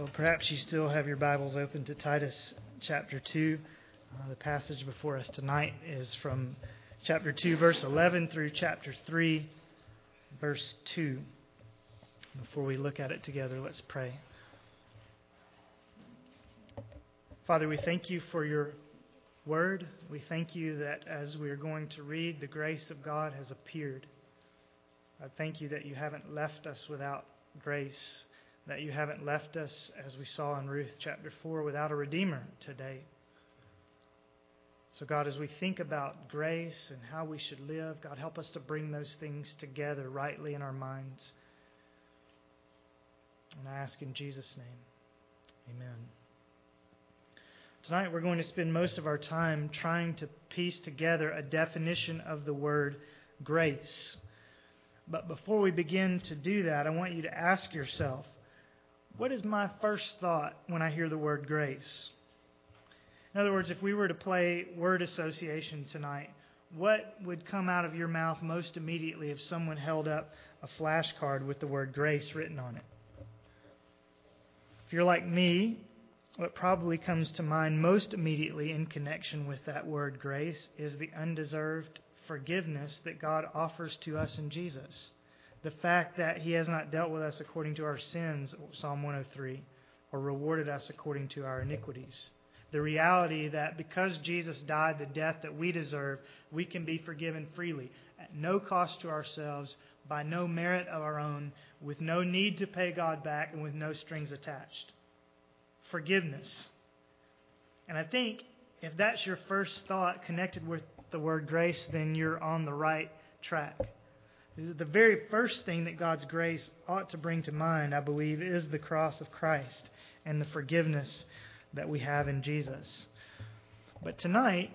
Well, perhaps you still have your Bibles open to Titus chapter 2. Uh, the passage before us tonight is from chapter 2, verse 11 through chapter 3, verse 2. Before we look at it together, let's pray. Father, we thank you for your word. We thank you that as we are going to read, the grace of God has appeared. I thank you that you haven't left us without grace that you haven't left us, as we saw in Ruth chapter 4, without a Redeemer today. So, God, as we think about grace and how we should live, God, help us to bring those things together rightly in our minds. And I ask in Jesus' name, amen. Tonight we're going to spend most of our time trying to piece together a definition of the word grace. But before we begin to do that, I want you to ask yourself what is my first thought when I hear the word grace? In other words, if we were to play word association tonight, what would come out of your mouth most immediately if someone held up a flashcard with the word grace written on it? If you're like me, what probably comes to mind most immediately in connection with that word grace is the undeserved forgiveness that God offers to us in Jesus the fact that he has not dealt with us according to our sins, Psalm 103, or rewarded us according to our iniquities. The reality that because Jesus died the death that we deserve, we can be forgiven freely, at no cost to ourselves, by no merit of our own, with no need to pay God back, and with no strings attached. Forgiveness. And I think if that's your first thought connected with the word grace, then you're on the right track. The very first thing that God's grace ought to bring to mind, I believe, is the cross of Christ and the forgiveness that we have in Jesus. But tonight,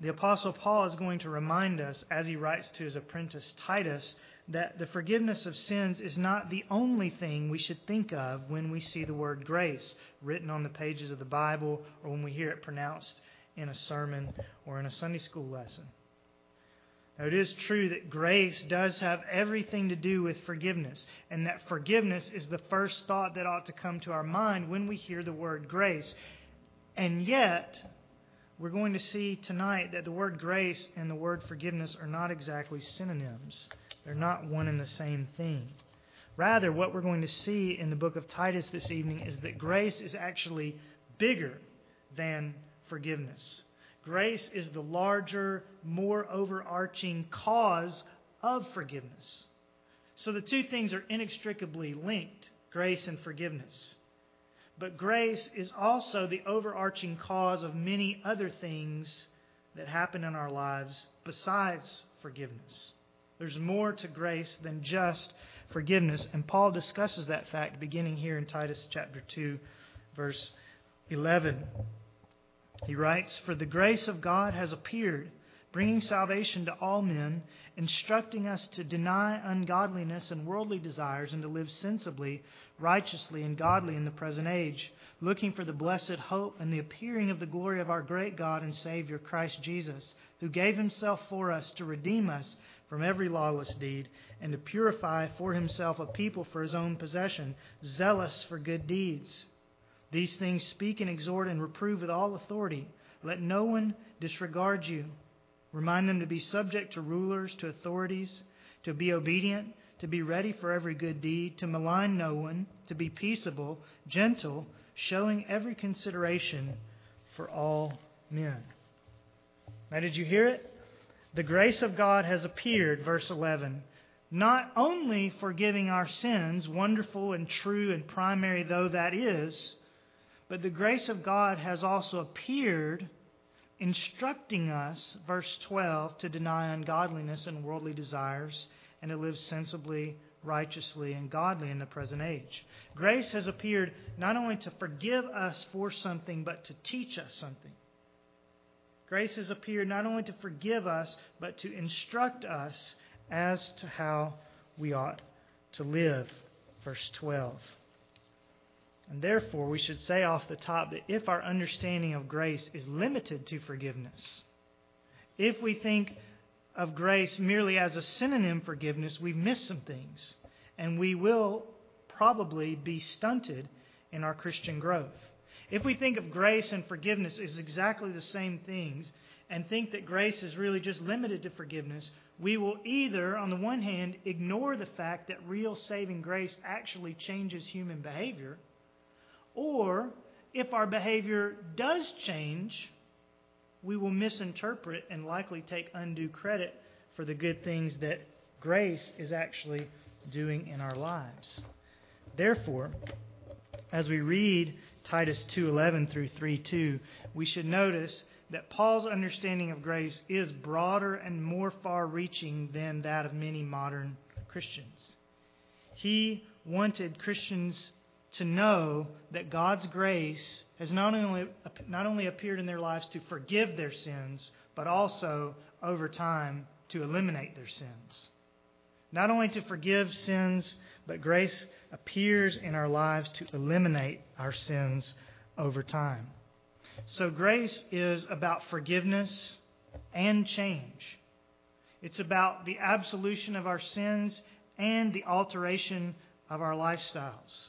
the Apostle Paul is going to remind us, as he writes to his apprentice Titus, that the forgiveness of sins is not the only thing we should think of when we see the word grace written on the pages of the Bible or when we hear it pronounced in a sermon or in a Sunday school lesson. Now, it is true that grace does have everything to do with forgiveness, and that forgiveness is the first thought that ought to come to our mind when we hear the word grace. And yet, we're going to see tonight that the word grace and the word forgiveness are not exactly synonyms. They're not one and the same thing. Rather, what we're going to see in the book of Titus this evening is that grace is actually bigger than forgiveness. Grace is the larger, more overarching cause of forgiveness. So the two things are inextricably linked grace and forgiveness. But grace is also the overarching cause of many other things that happen in our lives besides forgiveness. There's more to grace than just forgiveness. And Paul discusses that fact beginning here in Titus chapter 2, verse 11. He writes, For the grace of God has appeared, bringing salvation to all men, instructing us to deny ungodliness and worldly desires and to live sensibly, righteously, and godly in the present age, looking for the blessed hope and the appearing of the glory of our great God and Savior, Christ Jesus, who gave himself for us to redeem us from every lawless deed and to purify for himself a people for his own possession, zealous for good deeds. These things speak and exhort and reprove with all authority. Let no one disregard you. Remind them to be subject to rulers, to authorities, to be obedient, to be ready for every good deed, to malign no one, to be peaceable, gentle, showing every consideration for all men. Now, did you hear it? The grace of God has appeared, verse 11, not only forgiving our sins, wonderful and true and primary though that is, but the grace of God has also appeared, instructing us, verse 12, to deny ungodliness and worldly desires and to live sensibly, righteously, and godly in the present age. Grace has appeared not only to forgive us for something, but to teach us something. Grace has appeared not only to forgive us, but to instruct us as to how we ought to live. Verse 12. And therefore, we should say off the top that if our understanding of grace is limited to forgiveness, if we think of grace merely as a synonym for forgiveness, we've missed some things. And we will probably be stunted in our Christian growth. If we think of grace and forgiveness as exactly the same things and think that grace is really just limited to forgiveness, we will either, on the one hand, ignore the fact that real saving grace actually changes human behavior, or if our behavior does change, we will misinterpret and likely take undue credit for the good things that grace is actually doing in our lives. Therefore, as we read Titus 2:11 through 3:2, we should notice that Paul's understanding of grace is broader and more far-reaching than that of many modern Christians. He wanted Christians to know that God's grace has not only, not only appeared in their lives to forgive their sins, but also, over time, to eliminate their sins. Not only to forgive sins, but grace appears in our lives to eliminate our sins over time. So, grace is about forgiveness and change. It's about the absolution of our sins and the alteration of our lifestyles.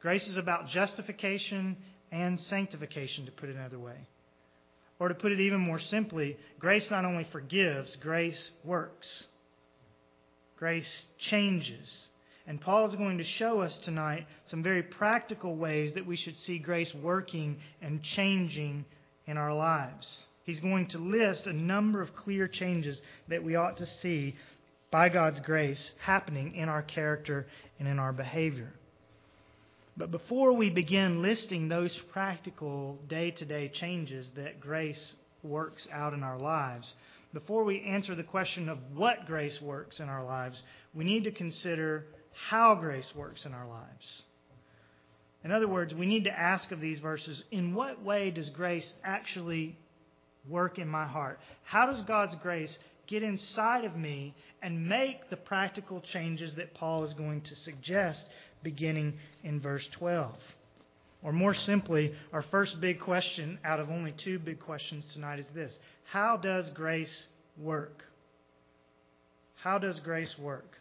Grace is about justification and sanctification, to put it another way. Or to put it even more simply, grace not only forgives, grace works. Grace changes. And Paul is going to show us tonight some very practical ways that we should see grace working and changing in our lives. He's going to list a number of clear changes that we ought to see by God's grace happening in our character and in our behavior. But before we begin listing those practical day to day changes that grace works out in our lives, before we answer the question of what grace works in our lives, we need to consider how grace works in our lives. In other words, we need to ask of these verses in what way does grace actually work in my heart? How does God's grace get inside of me and make the practical changes that Paul is going to suggest beginning in verse 12. Or more simply, our first big question out of only two big questions tonight is this How does grace work? How does grace work?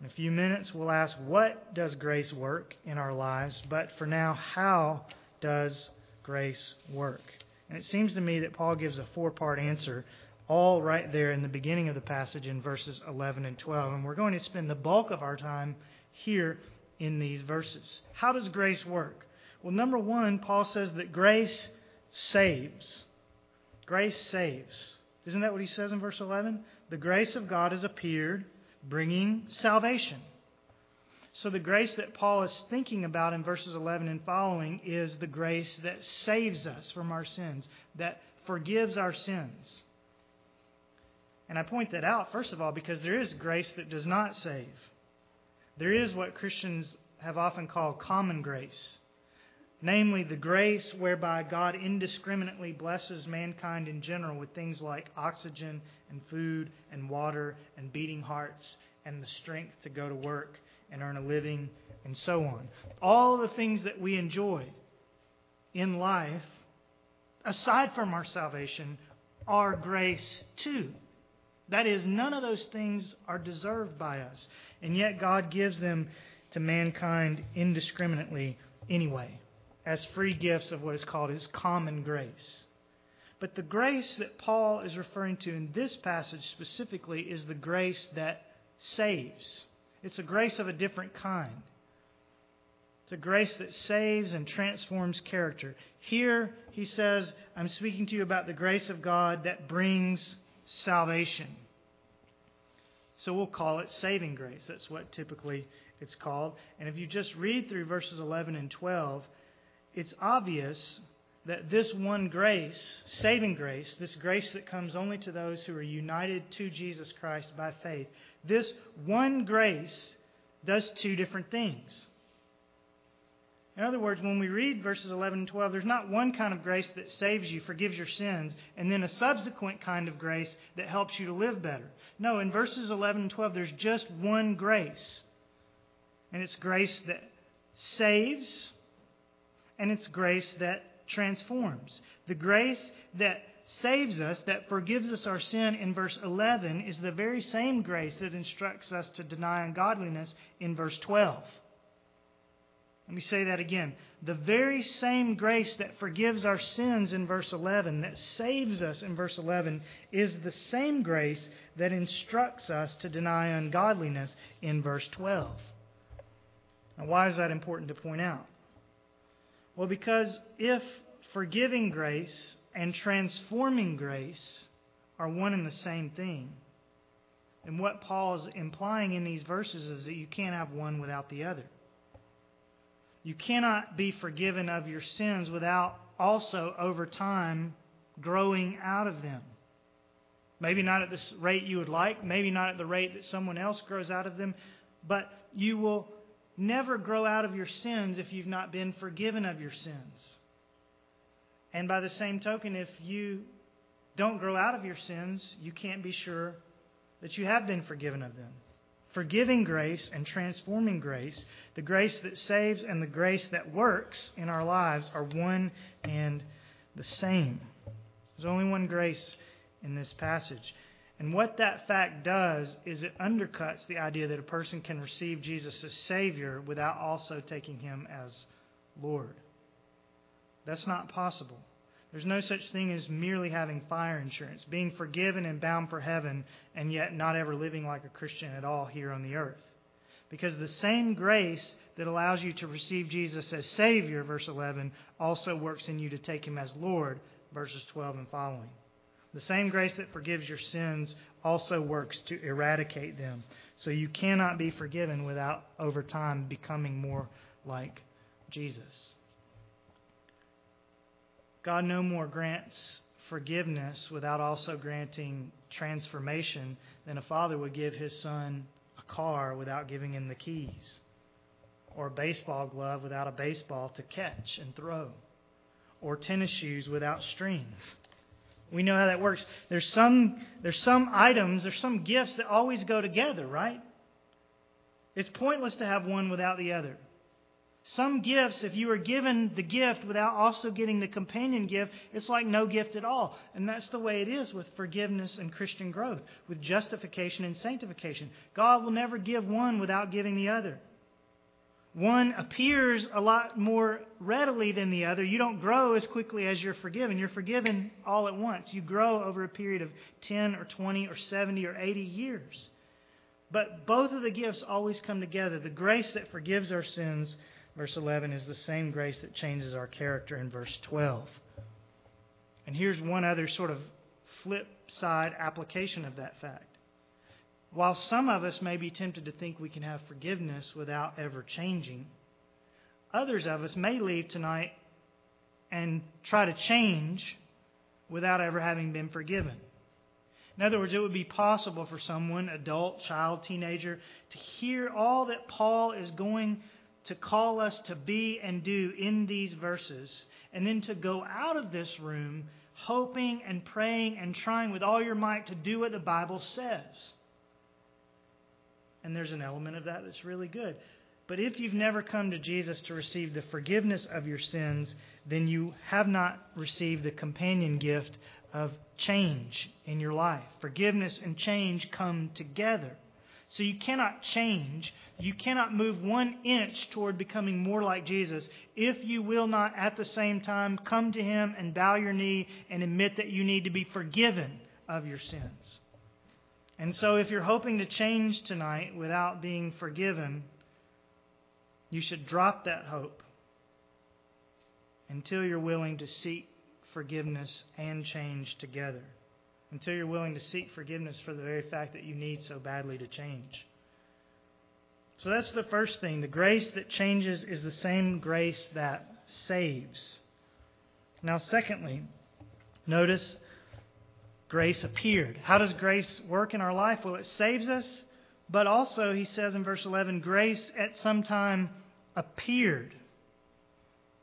In a few minutes, we'll ask what does grace work in our lives, but for now, how does grace work? And it seems to me that Paul gives a four part answer, all right there in the beginning of the passage in verses 11 and 12. And we're going to spend the bulk of our time here in these verses. How does grace work? Well, number one, Paul says that grace saves. Grace saves. Isn't that what he says in verse 11? The grace of God has appeared, bringing salvation. So, the grace that Paul is thinking about in verses 11 and following is the grace that saves us from our sins, that forgives our sins. And I point that out, first of all, because there is grace that does not save. There is what Christians have often called common grace, namely the grace whereby God indiscriminately blesses mankind in general with things like oxygen and food and water and beating hearts and the strength to go to work and earn a living and so on. All the things that we enjoy in life, aside from our salvation, are grace too. That is, none of those things are deserved by us. And yet God gives them to mankind indiscriminately anyway, as free gifts of what is called his common grace. But the grace that Paul is referring to in this passage specifically is the grace that saves. It's a grace of a different kind. It's a grace that saves and transforms character. Here, he says, I'm speaking to you about the grace of God that brings salvation. So we'll call it saving grace. That's what typically it's called. And if you just read through verses 11 and 12, it's obvious that this one grace, saving grace, this grace that comes only to those who are united to Jesus Christ by faith, this one grace does two different things. In other words, when we read verses 11 and 12, there's not one kind of grace that saves you, forgives your sins, and then a subsequent kind of grace that helps you to live better. No, in verses 11 and 12, there's just one grace. And it's grace that saves, and it's grace that transforms. The grace that saves us, that forgives us our sin in verse 11, is the very same grace that instructs us to deny ungodliness in verse 12. Let me say that again. The very same grace that forgives our sins in verse 11, that saves us in verse 11, is the same grace that instructs us to deny ungodliness in verse 12. Now, why is that important to point out? Well, because if forgiving grace and transforming grace are one and the same thing, then what Paul is implying in these verses is that you can't have one without the other. You cannot be forgiven of your sins without also, over time, growing out of them. Maybe not at the rate you would like, maybe not at the rate that someone else grows out of them, but you will never grow out of your sins if you've not been forgiven of your sins. And by the same token, if you don't grow out of your sins, you can't be sure that you have been forgiven of them forgiving grace and transforming grace, the grace that saves and the grace that works in our lives are one and the same. There's only one grace in this passage. And what that fact does is it undercuts the idea that a person can receive Jesus as Savior without also taking Him as Lord. That's not possible. There's no such thing as merely having fire insurance, being forgiven and bound for heaven, and yet not ever living like a Christian at all here on the earth. Because the same grace that allows you to receive Jesus as Savior, verse 11, also works in you to take Him as Lord, verses 12 and following. The same grace that forgives your sins also works to eradicate them. So you cannot be forgiven without, over time, becoming more like Jesus. God no more grants forgiveness without also granting transformation than a father would give his son a car without giving him the keys, or a baseball glove without a baseball to catch and throw, or tennis shoes without strings. We know how that works. There's some, there's some items, there's some gifts that always go together, right? It's pointless to have one without the other. Some gifts, if you are given the gift without also getting the companion gift, it's like no gift at all. And that's the way it is with forgiveness and Christian growth, with justification and sanctification. God will never give one without giving the other. One appears a lot more readily than the other. You don't grow as quickly as you're forgiven. You're forgiven all at once. You grow over a period of 10 or 20 or 70 or 80 years. But both of the gifts always come together the grace that forgives our sins verse 11, is the same grace that changes our character in verse 12. And here's one other sort of flip side application of that fact. While some of us may be tempted to think we can have forgiveness without ever changing, others of us may leave tonight and try to change without ever having been forgiven. In other words, it would be possible for someone, adult, child, teenager, to hear all that Paul is going to call us to be and do in these verses, and then to go out of this room hoping and praying and trying with all your might to do what the Bible says. And there's an element of that that's really good. But if you've never come to Jesus to receive the forgiveness of your sins, then you have not received the companion gift of change in your life. Forgiveness and change come together. So you cannot change. You cannot move one inch toward becoming more like Jesus if you will not at the same time come to Him and bow your knee and admit that you need to be forgiven of your sins. And so if you're hoping to change tonight without being forgiven, you should drop that hope until you're willing to seek forgiveness and change together until you're willing to seek forgiveness for the very fact that you need so badly to change. So that's the first thing. The grace that changes is the same grace that saves. Now, secondly, notice grace appeared. How does grace work in our life? Well, it saves us, but also, he says in verse 11, grace at some time appeared.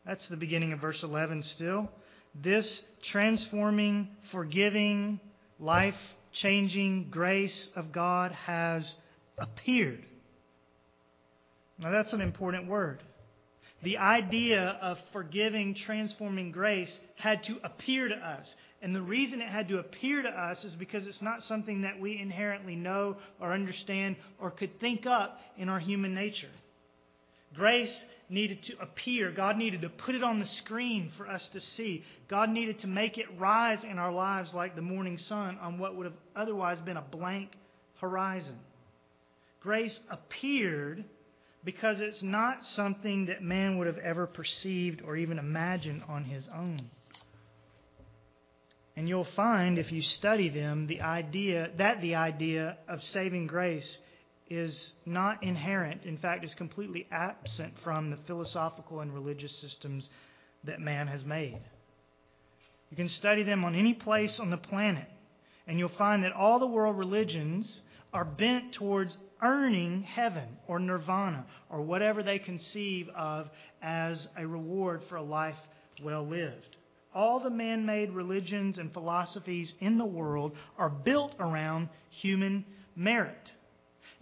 That's the beginning of verse 11 still. This transforming, forgiving, life changing grace of God has appeared. Now, that's an important word. The idea of forgiving, transforming grace had to appear to us. And the reason it had to appear to us is because it's not something that we inherently know or understand or could think up in our human nature. Grace needed to appear. God needed to put it on the screen for us to see. God needed to make it rise in our lives like the morning sun on what would have otherwise been a blank horizon. Grace appeared because it's not something that man would have ever perceived or even imagined on his own. And you'll find if you study them the idea that the idea of saving grace is not inherent. In fact, is completely absent from the philosophical and religious systems that man has made. You can study them on any place on the planet, and you'll find that all the world religions are bent towards earning heaven or nirvana or whatever they conceive of as a reward for a life well lived. All the man made religions and philosophies in the world are built around human merit.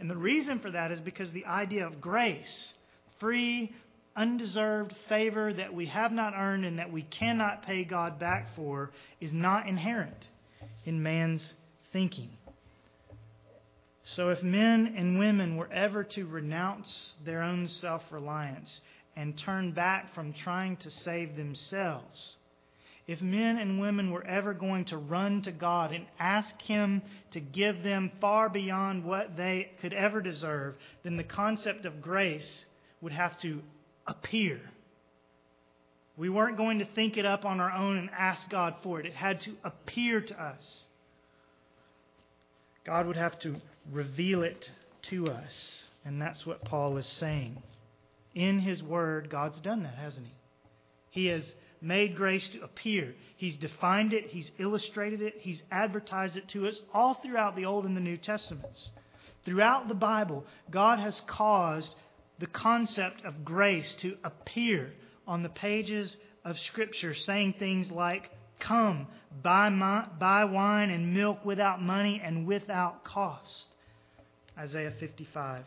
And the reason for that is because the idea of grace, free, undeserved favor that we have not earned and that we cannot pay God back for, is not inherent in man's thinking. So if men and women were ever to renounce their own self reliance and turn back from trying to save themselves, if men and women were ever going to run to God and ask Him to give them far beyond what they could ever deserve, then the concept of grace would have to appear. We weren't going to think it up on our own and ask God for it. It had to appear to us. God would have to reveal it to us. And that's what Paul is saying. In His Word, God's done that, hasn't He? He has made grace to appear. He's defined it, He's illustrated it, He's advertised it to us all throughout the Old and the New Testaments. Throughout the Bible, God has caused the concept of grace to appear on the pages of Scripture, saying things like, Come, buy, my, buy wine and milk without money and without cost. Isaiah 55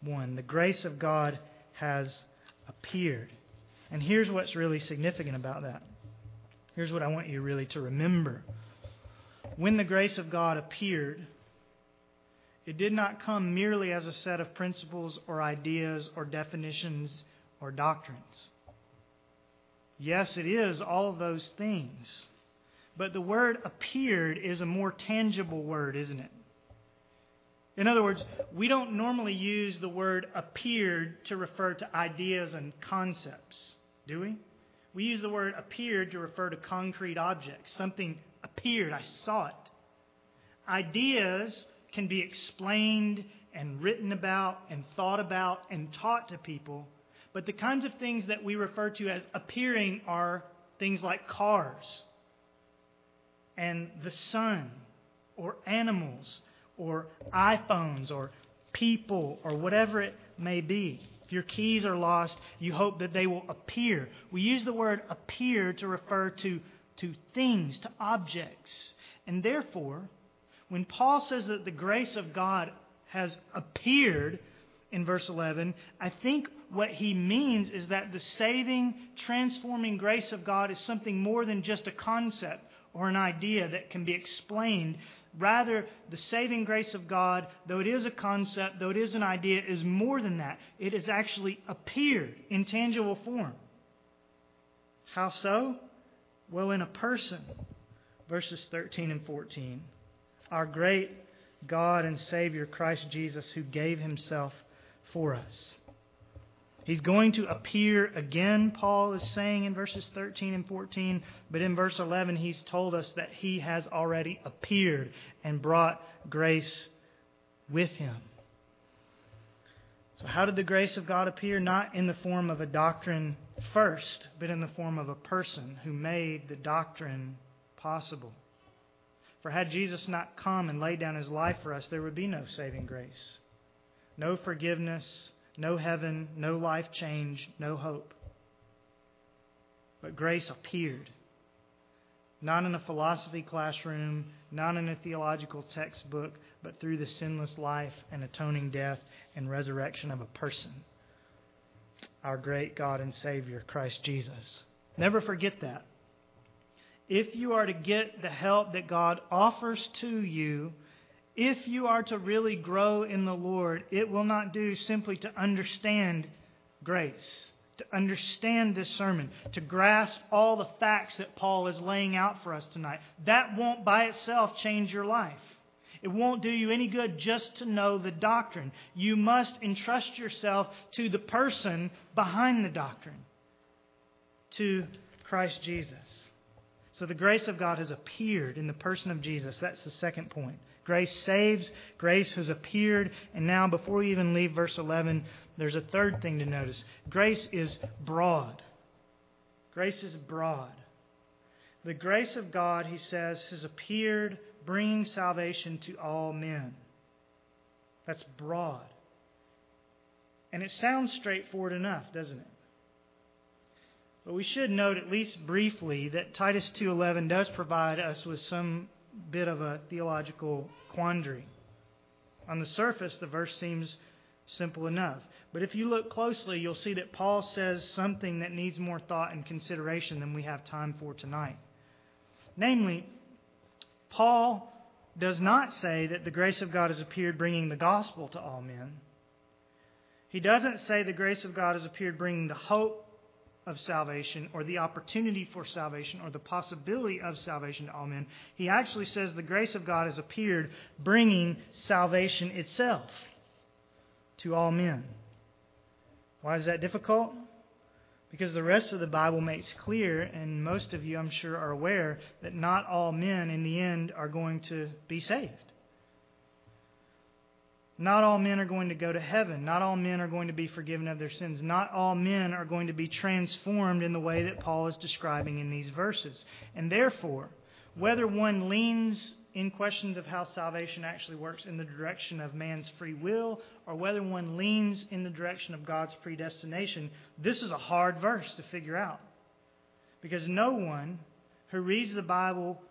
1. The grace of God has appeared. And here's what's really significant about that. Here's what I want you really to remember. When the grace of God appeared, it did not come merely as a set of principles or ideas or definitions or doctrines. Yes, it is all of those things. But the word appeared is a more tangible word, isn't it? In other words, we don't normally use the word appeared to refer to ideas and concepts do we? We use the word appeared to refer to concrete objects. Something appeared, I saw it. Ideas can be explained and written about and thought about and taught to people, but the kinds of things that we refer to as appearing are things like cars and the sun or animals or iPhones or people or whatever it may be your keys are lost, you hope that they will appear. We use the word appear to refer to, to things, to objects. And therefore, when Paul says that the grace of God has appeared in verse 11, I think what he means is that the saving, transforming grace of God is something more than just a concept or an idea that can be explained Rather, the saving grace of God, though it is a concept, though it is an idea, is more than that. It has actually appeared in tangible form. How so? Well, in a person. Verses 13 and 14. Our great God and Savior, Christ Jesus, who gave himself for us. He's going to appear again, Paul is saying in verses 13 and 14. But in verse 11, he's told us that he has already appeared and brought grace with him. So, how did the grace of God appear? Not in the form of a doctrine first, but in the form of a person who made the doctrine possible. For had Jesus not come and laid down his life for us, there would be no saving grace, no forgiveness no heaven, no life change, no hope. But grace appeared. Not in a philosophy classroom, not in a theological textbook, but through the sinless life and atoning death and resurrection of a person. Our great God and Savior, Christ Jesus. Never forget that. If you are to get the help that God offers to you if you are to really grow in the Lord, it will not do simply to understand grace. to understand this sermon, to grasp all the facts that Paul is laying out for us tonight. That won't by itself change your life. It won't do you any good just to know the doctrine. You must entrust yourself to the person behind the doctrine, to Christ Jesus. So the grace of God has appeared in the person of Jesus. That's the second point. Grace saves, grace has appeared, and now before we even leave verse 11, there's a third thing to notice. Grace is broad. Grace is broad. The grace of God, he says, has appeared, bringing salvation to all men. That's broad. And it sounds straightforward enough, doesn't it? But we should note at least briefly that Titus 2:11 does provide us with some bit of a theological quandary. On the surface, the verse seems simple enough. But if you look closely, you'll see that Paul says something that needs more thought and consideration than we have time for tonight. Namely, Paul does not say that the grace of God has appeared bringing the gospel to all men. He doesn't say the grace of God has appeared bringing the hope of salvation or the opportunity for salvation or the possibility of salvation to all men. He actually says the grace of God has appeared bringing salvation itself to all men. Why is that difficult? Because the rest of the Bible makes clear, and most of you, I'm sure, are aware, that not all men in the end are going to be saved. Not all men are going to go to heaven. Not all men are going to be forgiven of their sins. Not all men are going to be transformed in the way that Paul is describing in these verses. And therefore, whether one leans in questions of how salvation actually works in the direction of man's free will or whether one leans in the direction of God's predestination, this is a hard verse to figure out. Because no one who reads the Bible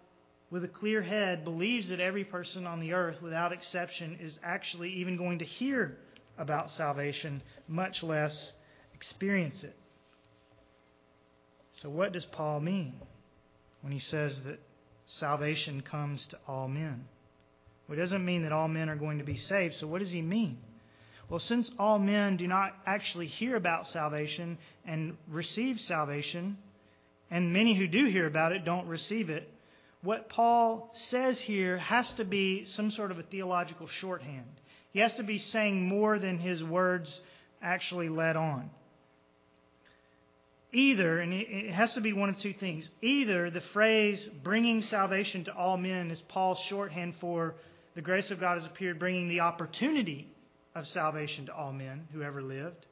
with a clear head believes that every person on the earth, without exception, is actually even going to hear about salvation, much less experience it. So, what does Paul mean when he says that salvation comes to all men? Well, it doesn't mean that all men are going to be saved. So, what does he mean? Well, since all men do not actually hear about salvation and receive salvation, and many who do hear about it don't receive it, what Paul says here has to be some sort of a theological shorthand. He has to be saying more than his words actually let on. Either, and it has to be one of two things. Either the phrase bringing salvation to all men is Paul's shorthand for the grace of God has appeared, bringing the opportunity of salvation to all men who ever lived.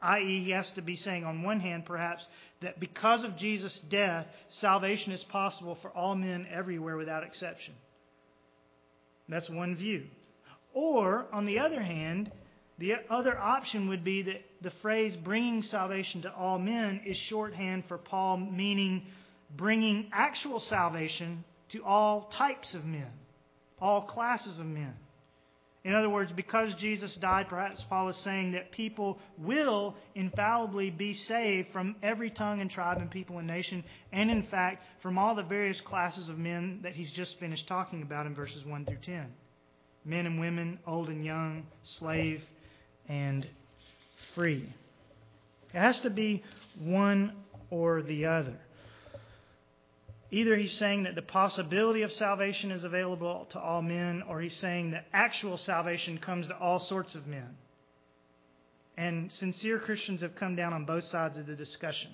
I.e., he has to be saying, on one hand, perhaps, that because of Jesus' death, salvation is possible for all men everywhere without exception. That's one view. Or, on the other hand, the other option would be that the phrase bringing salvation to all men is shorthand for Paul, meaning bringing actual salvation to all types of men, all classes of men. In other words, because Jesus died, perhaps Paul is saying that people will infallibly be saved from every tongue and tribe and people and nation, and in fact, from all the various classes of men that he's just finished talking about in verses 1 through 10 men and women, old and young, slave and free. It has to be one or the other. Either he's saying that the possibility of salvation is available to all men, or he's saying that actual salvation comes to all sorts of men. And sincere Christians have come down on both sides of the discussion.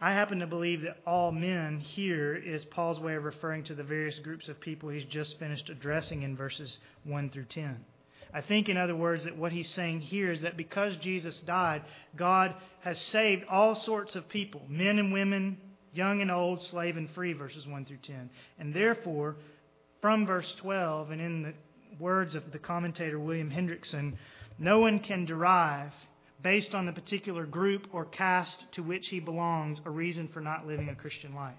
I happen to believe that all men here is Paul's way of referring to the various groups of people he's just finished addressing in verses 1 through 10. I think, in other words, that what he's saying here is that because Jesus died, God has saved all sorts of people, men and women, young and old, slave and free, verses 1 through 10. And therefore, from verse 12, and in the words of the commentator William Hendriksen, no one can derive, based on the particular group or caste to which he belongs, a reason for not living a Christian life.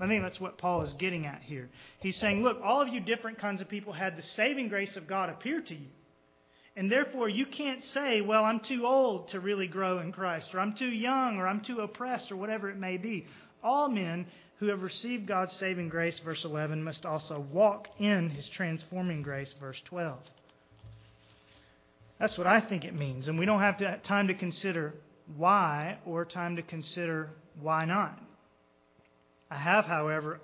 I think that's what Paul is getting at here. He's saying, look, all of you different kinds of people had the saving grace of God appear to you. And therefore, you can't say, well, I'm too old to really grow in Christ, or I'm too young, or I'm too oppressed, or whatever it may be. All men who have received God's saving grace, verse 11, must also walk in his transforming grace, verse 12. That's what I think it means. And we don't have to, time to consider why or time to consider why not. I have, however,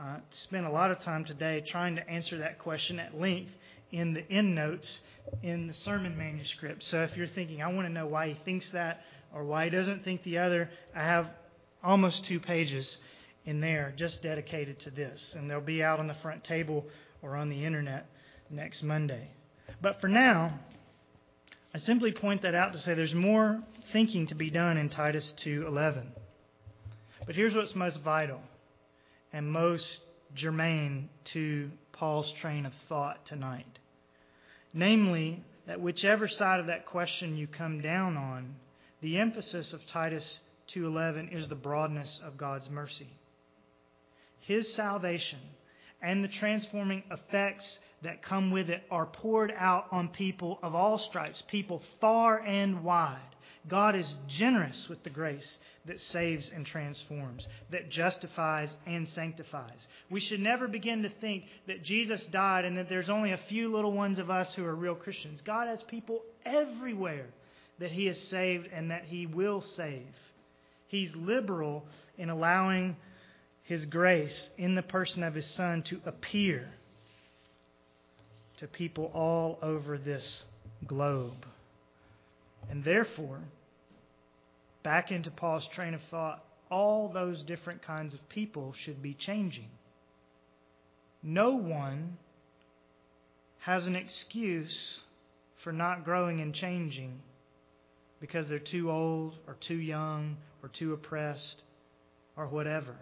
uh, spent a lot of time today trying to answer that question at length in the end notes in the sermon manuscript. So if you're thinking, I want to know why he thinks that or why he doesn't think the other, I have almost two pages in there just dedicated to this. And they'll be out on the front table or on the internet next Monday. But for now, I simply point that out to say there's more thinking to be done in Titus 2:11. But here's what's most vital and most germane to Paul's train of thought tonight. Namely, that whichever side of that question you come down on, the emphasis of Titus 2:11 is the broadness of God's mercy. His salvation and the transforming effects that come with it are poured out on people of all stripes, people far and wide. God is generous with the grace that saves and transforms, that justifies and sanctifies. We should never begin to think that Jesus died and that there's only a few little ones of us who are real Christians. God has people everywhere that He has saved and that He will save. He's liberal in allowing His grace in the person of His Son to appear to people all over this globe. And therefore, back into Paul's train of thought, all those different kinds of people should be changing. No one has an excuse for not growing and changing because they're too old or too young or too oppressed or whatever.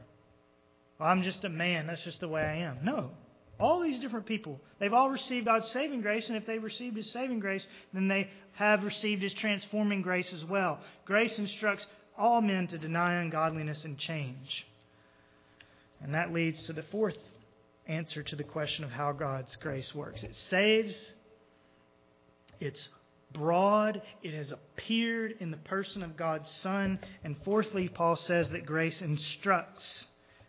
Well, I'm just a man. That's just the way I am. No. All these different people, they've all received God's saving grace, and if they've received His saving grace, then they have received His transforming grace as well. Grace instructs all men to deny ungodliness and change. And that leads to the fourth answer to the question of how God's grace works it saves, it's broad, it has appeared in the person of God's Son, and fourthly, Paul says that grace instructs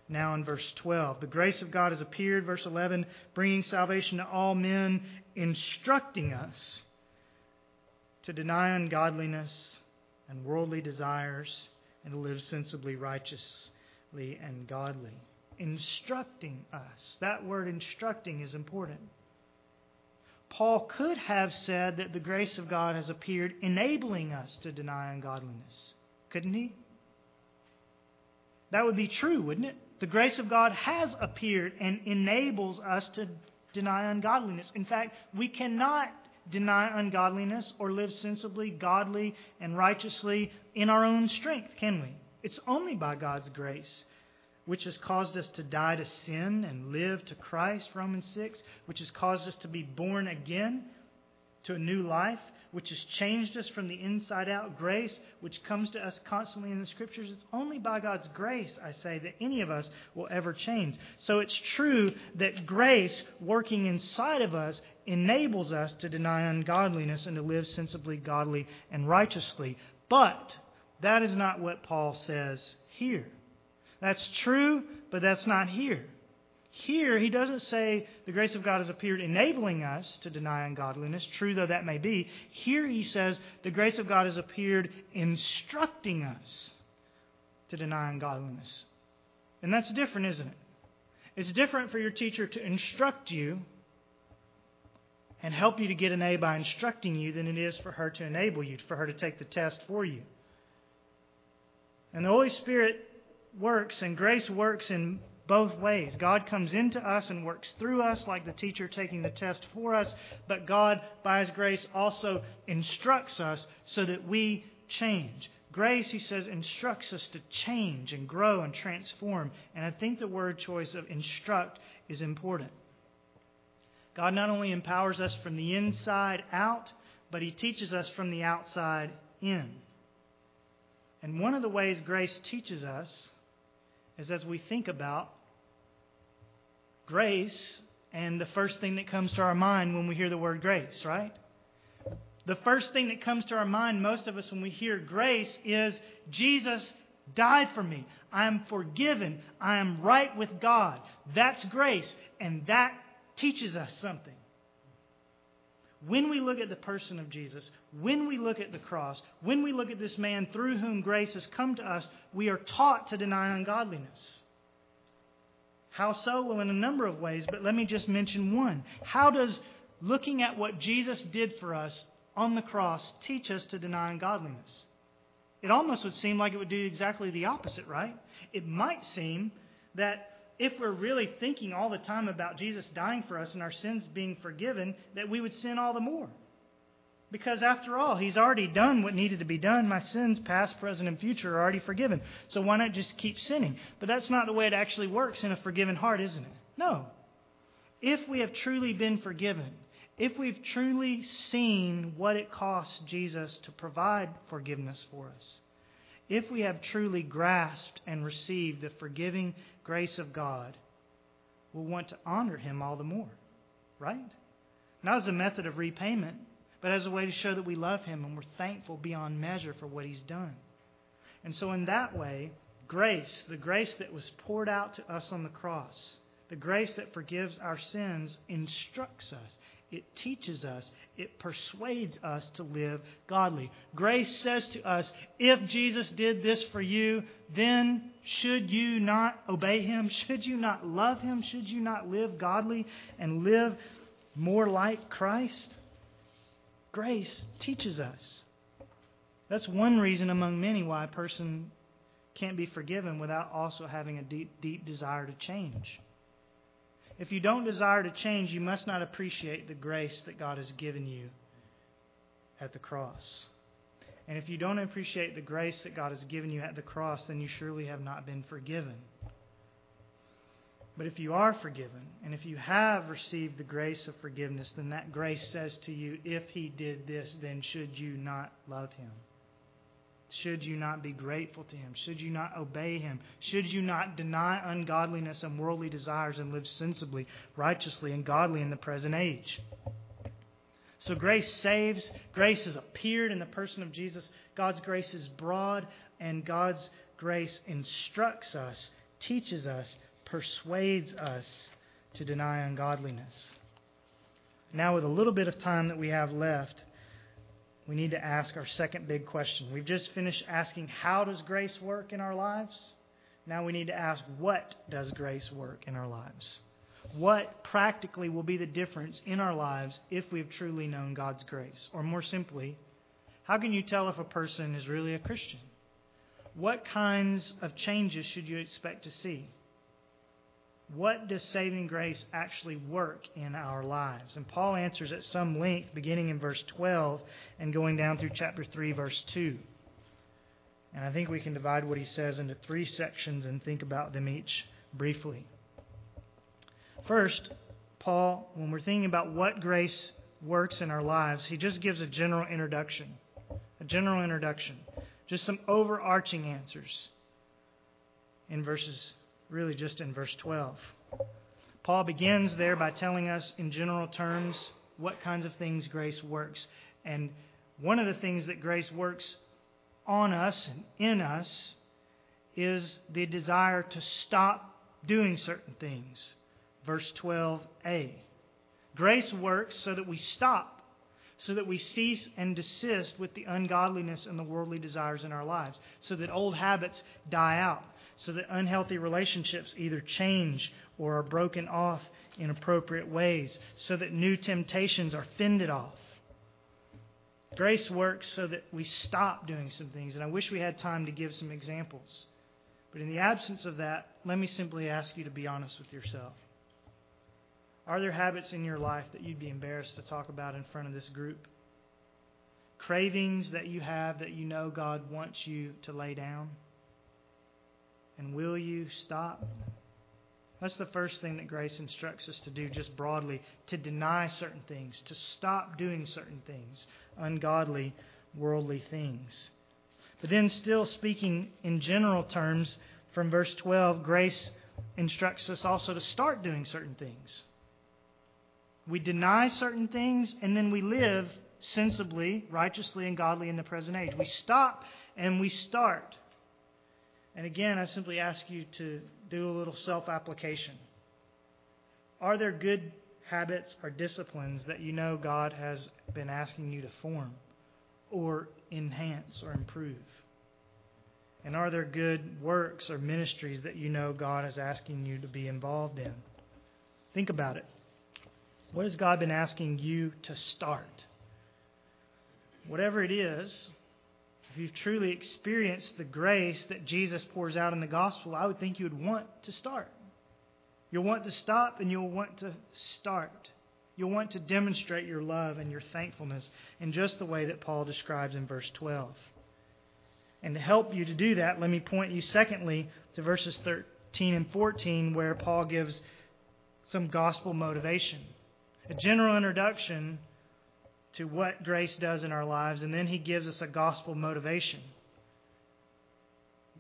now in verse 12. The grace of God has appeared, verse 11, bringing salvation to all men, instructing us to deny ungodliness and worldly desires and to live sensibly, righteously, and godly. Instructing us. That word instructing is important. Paul could have said that the grace of God has appeared, enabling us to deny ungodliness. Couldn't he? That would be true, wouldn't it? The grace of God has appeared and enables us to deny ungodliness. In fact, we cannot deny ungodliness or live sensibly, godly, and righteously in our own strength, can we? It's only by God's grace, which has caused us to die to sin and live to Christ, Romans 6, which has caused us to be born again to a new life, which has changed us from the inside out, grace, which comes to us constantly in the Scriptures. It's only by God's grace, I say, that any of us will ever change. So it's true that grace working inside of us enables us to deny ungodliness and to live sensibly, godly, and righteously. But that is not what Paul says here. That's true, but that's not here. Here, he doesn't say the grace of God has appeared enabling us to deny ungodliness, true though that may be. Here, he says the grace of God has appeared instructing us to deny ungodliness. And that's different, isn't it? It's different for your teacher to instruct you and help you to get an A by instructing you than it is for her to enable you, for her to take the test for you. And the Holy Spirit works and grace works in both ways. God comes into us and works through us, like the teacher taking the test for us, but God, by His grace, also instructs us so that we change. Grace, he says, instructs us to change and grow and transform. And I think the word choice of instruct is important. God not only empowers us from the inside out, but He teaches us from the outside in. And one of the ways grace teaches us is as we think about grace and the first thing that comes to our mind when we hear the word grace, right? The first thing that comes to our mind, most of us, when we hear grace, is Jesus died for me. I am forgiven. I am right with God. That's grace, and that teaches us something. When we look at the person of Jesus, when we look at the cross, when we look at this man through whom grace has come to us, we are taught to deny ungodliness. How so? Well, in a number of ways, but let me just mention one. How does looking at what Jesus did for us on the cross teach us to deny ungodliness? It almost would seem like it would do exactly the opposite, right? It might seem that if we're really thinking all the time about Jesus dying for us and our sins being forgiven, that we would sin all the more. Because after all, He's already done what needed to be done. My sins, past, present, and future, are already forgiven. So why not just keep sinning? But that's not the way it actually works in a forgiven heart, isn't it? No. If we have truly been forgiven, if we've truly seen what it costs Jesus to provide forgiveness for us, if we have truly grasped and received the forgiving grace of God, we'll want to honor Him all the more, right? Not as a method of repayment, but as a way to show that we love Him and we're thankful beyond measure for what He's done. And so, in that way, grace, the grace that was poured out to us on the cross, the grace that forgives our sins, instructs us. It teaches us. It persuades us to live godly. Grace says to us, if Jesus did this for you, then should you not obey him? Should you not love him? Should you not live godly and live more like Christ? Grace teaches us. That's one reason among many why a person can't be forgiven without also having a deep, deep desire to change. If you don't desire to change, you must not appreciate the grace that God has given you at the cross. And if you don't appreciate the grace that God has given you at the cross, then you surely have not been forgiven. But if you are forgiven, and if you have received the grace of forgiveness, then that grace says to you, if he did this, then should you not love him? Should you not be grateful to Him? Should you not obey Him? Should you not deny ungodliness and worldly desires and live sensibly, righteously, and godly in the present age? So grace saves. Grace has appeared in the person of Jesus. God's grace is broad, and God's grace instructs us, teaches us, persuades us to deny ungodliness. Now, with a little bit of time that we have left, we need to ask our second big question. We've just finished asking how does grace work in our lives? Now we need to ask what does grace work in our lives? What practically will be the difference in our lives if we've truly known God's grace? Or more simply, how can you tell if a person is really a Christian? What kinds of changes should you expect to see? What does saving grace actually work in our lives? And Paul answers at some length, beginning in verse 12 and going down through chapter 3, verse 2. And I think we can divide what he says into three sections and think about them each briefly. First, Paul, when we're thinking about what grace works in our lives, he just gives a general introduction. A general introduction. Just some overarching answers in verses really just in verse 12. Paul begins there by telling us in general terms what kinds of things grace works. And one of the things that grace works on us and in us is the desire to stop doing certain things. Verse 12a. Grace works so that we stop, so that we cease and desist with the ungodliness and the worldly desires in our lives, so that old habits die out so that unhealthy relationships either change or are broken off in appropriate ways, so that new temptations are fended off. Grace works so that we stop doing some things, and I wish we had time to give some examples. But in the absence of that, let me simply ask you to be honest with yourself. Are there habits in your life that you'd be embarrassed to talk about in front of this group? Cravings that you have that you know God wants you to lay down? And will you stop? That's the first thing that grace instructs us to do, just broadly to deny certain things, to stop doing certain things, ungodly, worldly things. But then, still speaking in general terms, from verse 12, grace instructs us also to start doing certain things. We deny certain things, and then we live sensibly, righteously, and godly in the present age. We stop and we start. And again, I simply ask you to do a little self application. Are there good habits or disciplines that you know God has been asking you to form or enhance or improve? And are there good works or ministries that you know God is asking you to be involved in? Think about it. What has God been asking you to start? Whatever it is, if you've truly experienced the grace that Jesus pours out in the gospel, I would think you would want to start. You'll want to stop and you'll want to start. You'll want to demonstrate your love and your thankfulness in just the way that Paul describes in verse 12. And to help you to do that, let me point you, secondly, to verses 13 and 14, where Paul gives some gospel motivation. A general introduction to what grace does in our lives, and then he gives us a gospel motivation.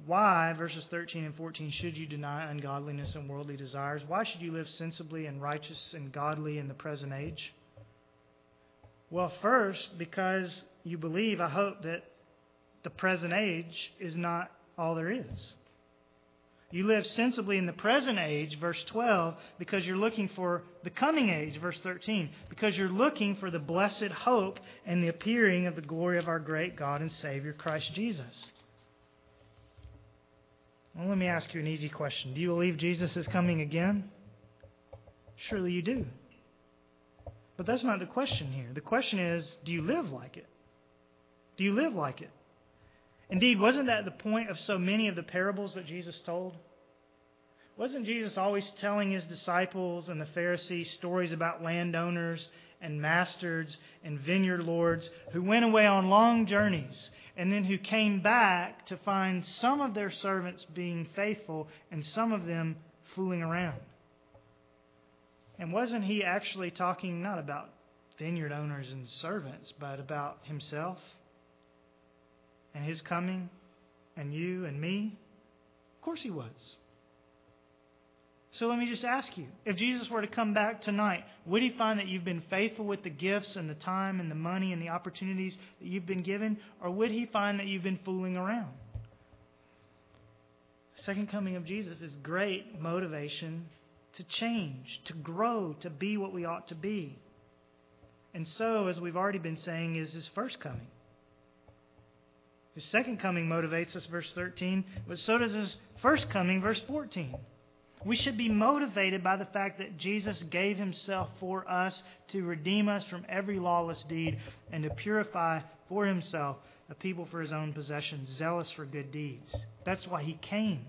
Why, verses 13 and 14, should you deny ungodliness and worldly desires? Why should you live sensibly and righteous and godly in the present age? Well, first, because you believe, I hope, that the present age is not all there is. You live sensibly in the present age, verse 12, because you're looking for the coming age, verse 13, because you're looking for the blessed hope and the appearing of the glory of our great God and Savior, Christ Jesus. Well, let me ask you an easy question. Do you believe Jesus is coming again? Surely you do. But that's not the question here. The question is, do you live like it? Do you live like it? Indeed, wasn't that the point of so many of the parables that Jesus told? Wasn't Jesus always telling his disciples and the Pharisees stories about landowners and masters and vineyard lords who went away on long journeys and then who came back to find some of their servants being faithful and some of them fooling around? And wasn't he actually talking not about vineyard owners and servants, but about himself? and his coming and you and me? Of course he was. So let me just ask you if Jesus were to come back tonight, would he find that you've been faithful with the gifts and the time and the money and the opportunities that you've been given? Or would he find that you've been fooling around? The second coming of Jesus is great motivation to change, to grow, to be what we ought to be. And so, as we've already been saying, is his first coming. His second coming motivates us, verse 13, but so does his first coming, verse 14. We should be motivated by the fact that Jesus gave himself for us to redeem us from every lawless deed and to purify for himself a people for his own possession, zealous for good deeds. That's why he came.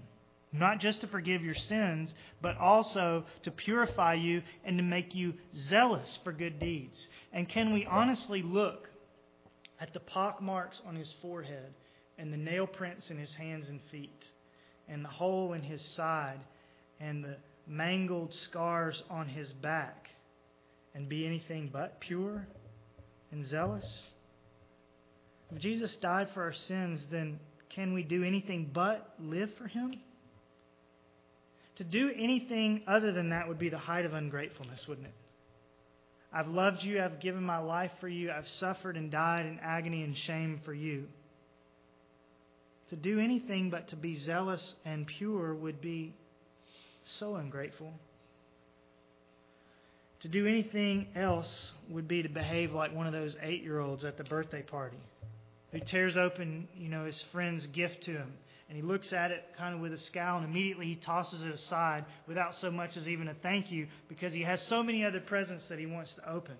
Not just to forgive your sins, but also to purify you and to make you zealous for good deeds. And can we honestly look at the pock marks on his forehead and the nail prints in his hands and feet and the hole in his side and the mangled scars on his back and be anything but pure and zealous? If Jesus died for our sins, then can we do anything but live for him? To do anything other than that would be the height of ungratefulness, wouldn't it? I've loved you. I've given my life for you. I've suffered and died in agony and shame for you. To do anything but to be zealous and pure would be so ungrateful. To do anything else would be to behave like one of those eight year olds at the birthday party who tears open, you know, his friend's gift to him and he looks at it kind of with a scowl, and immediately he tosses it aside without so much as even a thank you because he has so many other presents that he wants to open.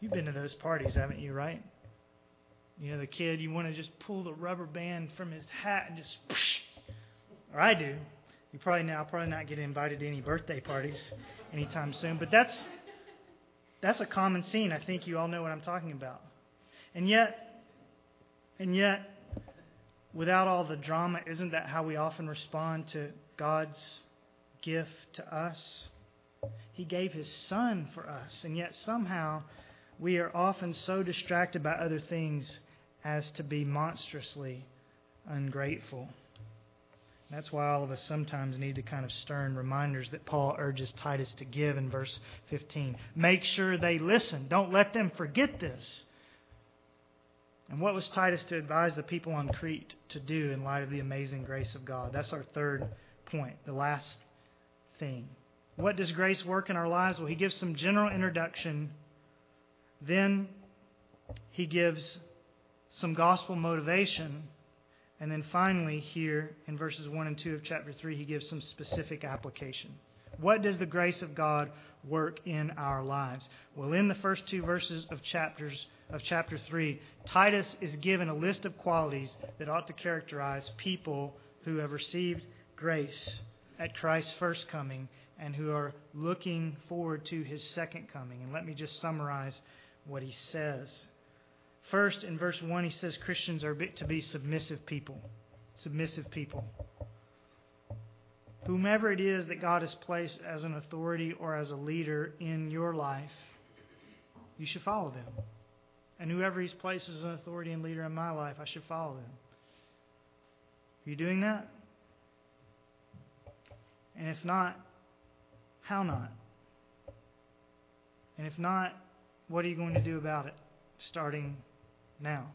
You've been to those parties, haven't you, right? You know, the kid, you want to just pull the rubber band from his hat and just, or I do. You probably now probably not get invited to any birthday parties anytime soon, but that's that's a common scene. I think you all know what I'm talking about. And yet, and yet, without all the drama, isn't that how we often respond to God's gift to us? He gave His Son for us, and yet somehow we are often so distracted by other things as to be monstrously ungrateful. That's why all of us sometimes need the kind of stern reminders that Paul urges Titus to give in verse 15. Make sure they listen. Don't let them forget this. And what was Titus to advise the people on Crete to do in light of the amazing grace of God? That's our third point, the last thing. What does grace work in our lives? Well, he gives some general introduction. Then he gives some gospel motivation. And then finally, here in verses 1 and 2 of chapter 3, he gives some specific application. What does the grace of God work in our lives? Well, in the first two verses of chapters of chapter 3, Titus is given a list of qualities that ought to characterize people who have received grace at Christ's first coming and who are looking forward to his second coming. And let me just summarize what he says. First, in verse 1, he says Christians are to be submissive people. Submissive people. Whomever it is that God has placed as an authority or as a leader in your life, you should follow them. And whoever He's placed as an authority and leader in my life, I should follow them. Are you doing that? And if not, how not? And if not, what are you going to do about it starting now?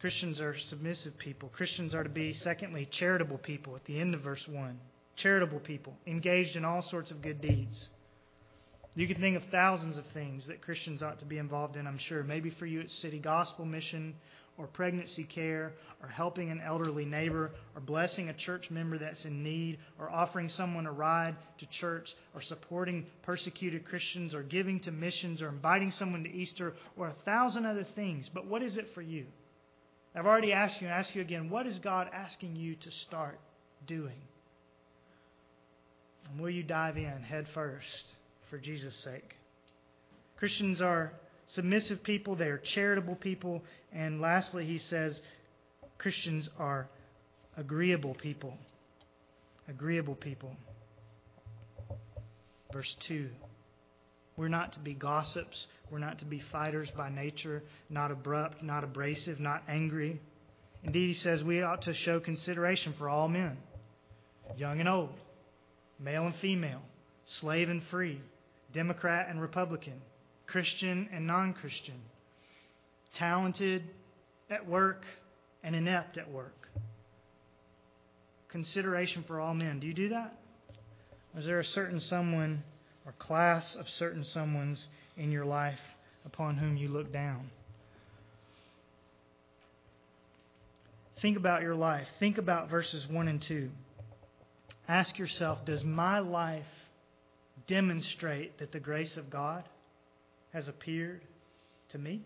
Christians are submissive people. Christians are to be, secondly, charitable people at the end of verse 1. Charitable people, engaged in all sorts of good deeds. You can think of thousands of things that Christians ought to be involved in, I'm sure. Maybe for you it's city gospel mission or pregnancy care or helping an elderly neighbor or blessing a church member that's in need or offering someone a ride to church or supporting persecuted Christians or giving to missions or inviting someone to Easter or a thousand other things. But what is it for you? I've already asked you and ask you again, what is God asking you to start doing? And will you dive in head first? for Jesus' sake. Christians are submissive people, they are charitable people, and lastly, he says Christians are agreeable people. Agreeable people. Verse 2. We're not to be gossips. We're not to be fighters by nature, not abrupt, not abrasive, not angry. Indeed, he says we ought to show consideration for all men, young and old, male and female, slave and free, Democrat and Republican, Christian and non Christian, talented at work and inept at work. Consideration for all men. Do you do that? Is there a certain someone or class of certain someones in your life upon whom you look down? Think about your life. Think about verses 1 and 2. Ask yourself Does my life demonstrate that the grace of God has appeared to me?